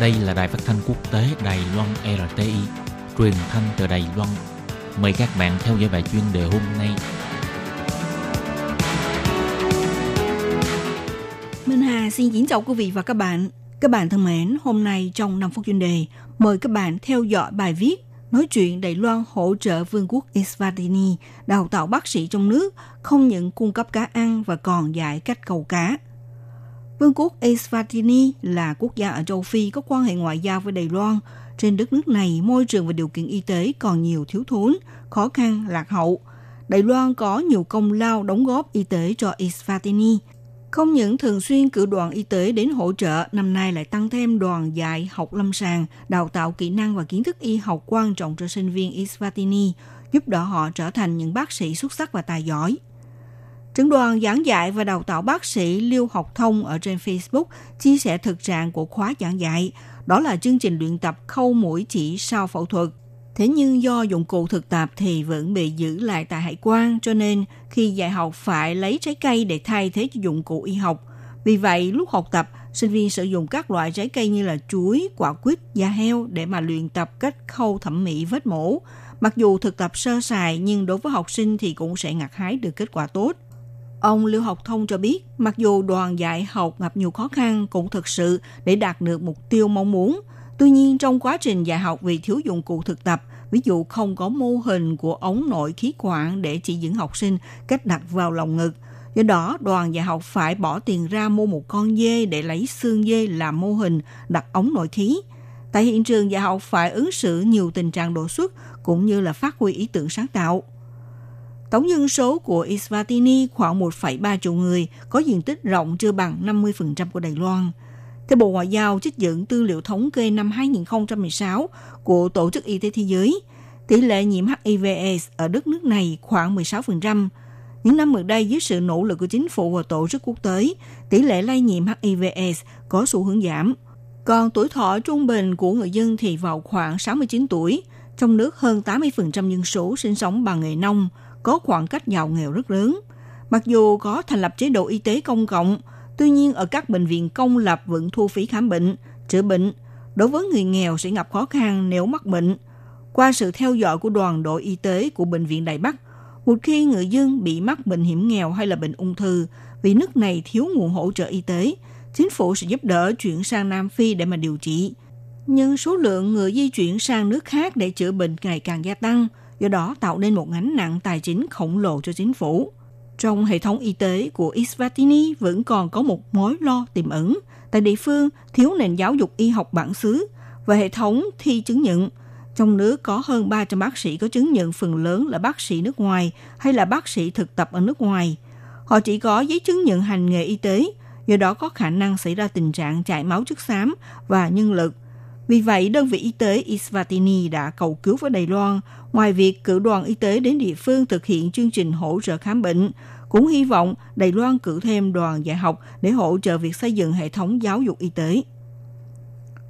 Đây là đài phát thanh quốc tế Đài Loan RTI, truyền thanh từ Đài Loan. Mời các bạn theo dõi bài chuyên đề hôm nay. Minh Hà xin kính chào quý vị và các bạn. Các bạn thân mến, hôm nay trong 5 phút chuyên đề, mời các bạn theo dõi bài viết nói chuyện Đài Loan hỗ trợ Vương quốc Eswatini đào tạo bác sĩ trong nước, không những cung cấp cá ăn và còn dạy cách cầu cá. Vương quốc Eswatini là quốc gia ở châu Phi có quan hệ ngoại giao với Đài Loan. Trên đất nước này, môi trường và điều kiện y tế còn nhiều thiếu thốn, khó khăn, lạc hậu. Đài Loan có nhiều công lao đóng góp y tế cho Eswatini. Không những thường xuyên cử đoàn y tế đến hỗ trợ, năm nay lại tăng thêm đoàn dạy học lâm sàng, đào tạo kỹ năng và kiến thức y học quan trọng cho sinh viên Eswatini, giúp đỡ họ trở thành những bác sĩ xuất sắc và tài giỏi. Trưởng đoàn giảng dạy và đào tạo bác sĩ Liêu Học Thông ở trên Facebook chia sẻ thực trạng của khóa giảng dạy. Đó là chương trình luyện tập khâu mũi chỉ sau phẫu thuật. Thế nhưng do dụng cụ thực tập thì vẫn bị giữ lại tại hải quan, cho nên khi dạy học phải lấy trái cây để thay thế cho dụng cụ y học. Vì vậy, lúc học tập, sinh viên sử dụng các loại trái cây như là chuối, quả quýt, da heo để mà luyện tập cách khâu thẩm mỹ vết mổ. Mặc dù thực tập sơ sài nhưng đối với học sinh thì cũng sẽ ngặt hái được kết quả tốt. Ông Lưu Học Thông cho biết, mặc dù đoàn dạy học gặp nhiều khó khăn cũng thực sự để đạt được mục tiêu mong muốn. Tuy nhiên, trong quá trình dạy học vì thiếu dụng cụ thực tập, ví dụ không có mô hình của ống nội khí quản để chỉ dẫn học sinh cách đặt vào lòng ngực. Do đó, đoàn dạy học phải bỏ tiền ra mua một con dê để lấy xương dê làm mô hình đặt ống nội khí. Tại hiện trường dạy học phải ứng xử nhiều tình trạng đột xuất cũng như là phát huy ý tưởng sáng tạo. Tổng dân số của Iswatini khoảng 1,3 triệu người, có diện tích rộng chưa bằng 50% của Đài Loan. Theo Bộ Ngoại giao trích dẫn tư liệu thống kê năm 2016 của Tổ chức Y tế Thế giới, tỷ lệ nhiễm HIV/AIDS ở đất nước này khoảng 16%. Những năm gần đây, dưới sự nỗ lực của chính phủ và tổ chức quốc tế, tỷ lệ lây nhiễm HIV/AIDS có xu hướng giảm. Còn tuổi thọ trung bình của người dân thì vào khoảng 69 tuổi. Trong nước hơn 80% dân số sinh sống bằng nghề nông, có khoảng cách giàu nghèo rất lớn. Mặc dù có thành lập chế độ y tế công cộng, tuy nhiên ở các bệnh viện công lập vẫn thu phí khám bệnh, chữa bệnh. Đối với người nghèo sẽ gặp khó khăn nếu mắc bệnh. Qua sự theo dõi của đoàn đội y tế của Bệnh viện Đài Bắc, một khi người dân bị mắc bệnh hiểm nghèo hay là bệnh ung thư, vì nước này thiếu nguồn hỗ trợ y tế, chính phủ sẽ giúp đỡ chuyển sang Nam Phi để mà điều trị. Nhưng số lượng người di chuyển sang nước khác để chữa bệnh ngày càng gia tăng – do đó tạo nên một gánh nặng tài chính khổng lồ cho chính phủ. Trong hệ thống y tế của Isvatini vẫn còn có một mối lo tiềm ẩn. Tại địa phương thiếu nền giáo dục y học bản xứ và hệ thống thi chứng nhận. Trong nước có hơn 300 bác sĩ có chứng nhận phần lớn là bác sĩ nước ngoài hay là bác sĩ thực tập ở nước ngoài. Họ chỉ có giấy chứng nhận hành nghề y tế, do đó có khả năng xảy ra tình trạng chảy máu chất xám và nhân lực vì vậy, đơn vị y tế Isvatini đã cầu cứu với Đài Loan, ngoài việc cử đoàn y tế đến địa phương thực hiện chương trình hỗ trợ khám bệnh, cũng hy vọng Đài Loan cử thêm đoàn dạy học để hỗ trợ việc xây dựng hệ thống giáo dục y tế.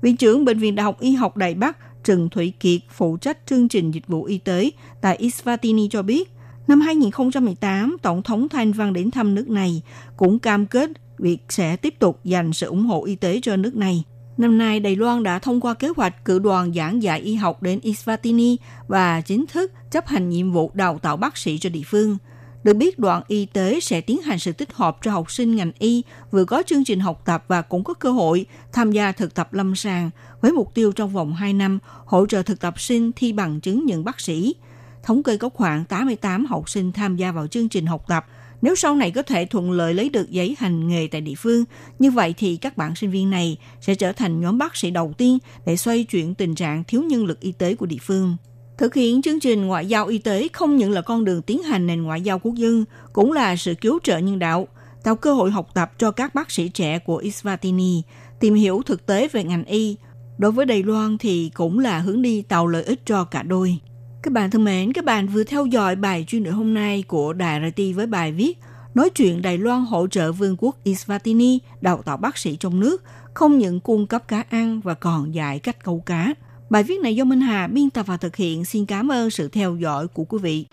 Viện trưởng Bệnh viện Đại học Y học Đài Bắc Trần Thủy Kiệt phụ trách chương trình dịch vụ y tế tại Isvatini cho biết, năm 2018, Tổng thống Thanh Văn đến thăm nước này cũng cam kết việc sẽ tiếp tục dành sự ủng hộ y tế cho nước này. Năm nay, Đài Loan đã thông qua kế hoạch cử đoàn giảng dạy y học đến Isvatini và chính thức chấp hành nhiệm vụ đào tạo bác sĩ cho địa phương. Được biết, đoàn y tế sẽ tiến hành sự tích hợp cho học sinh ngành y vừa có chương trình học tập và cũng có cơ hội tham gia thực tập lâm sàng với mục tiêu trong vòng 2 năm hỗ trợ thực tập sinh thi bằng chứng nhận bác sĩ. Thống kê có khoảng 88 học sinh tham gia vào chương trình học tập – nếu sau này có thể thuận lợi lấy được giấy hành nghề tại địa phương, như vậy thì các bạn sinh viên này sẽ trở thành nhóm bác sĩ đầu tiên để xoay chuyển tình trạng thiếu nhân lực y tế của địa phương. Thực hiện chương trình ngoại giao y tế không những là con đường tiến hành nền ngoại giao quốc dân, cũng là sự cứu trợ nhân đạo, tạo cơ hội học tập cho các bác sĩ trẻ của Isvatini tìm hiểu thực tế về ngành y. Đối với Đài Loan thì cũng là hướng đi tạo lợi ích cho cả đôi. Các bạn thân mến, các bạn vừa theo dõi bài chuyên đề hôm nay của Đài RT với bài viết Nói chuyện Đài Loan hỗ trợ Vương quốc Isvatini đào tạo bác sĩ trong nước, không những cung cấp cá ăn và còn dạy cách câu cá. Bài viết này do Minh Hà biên tập và thực hiện. Xin cảm ơn sự theo dõi của quý vị.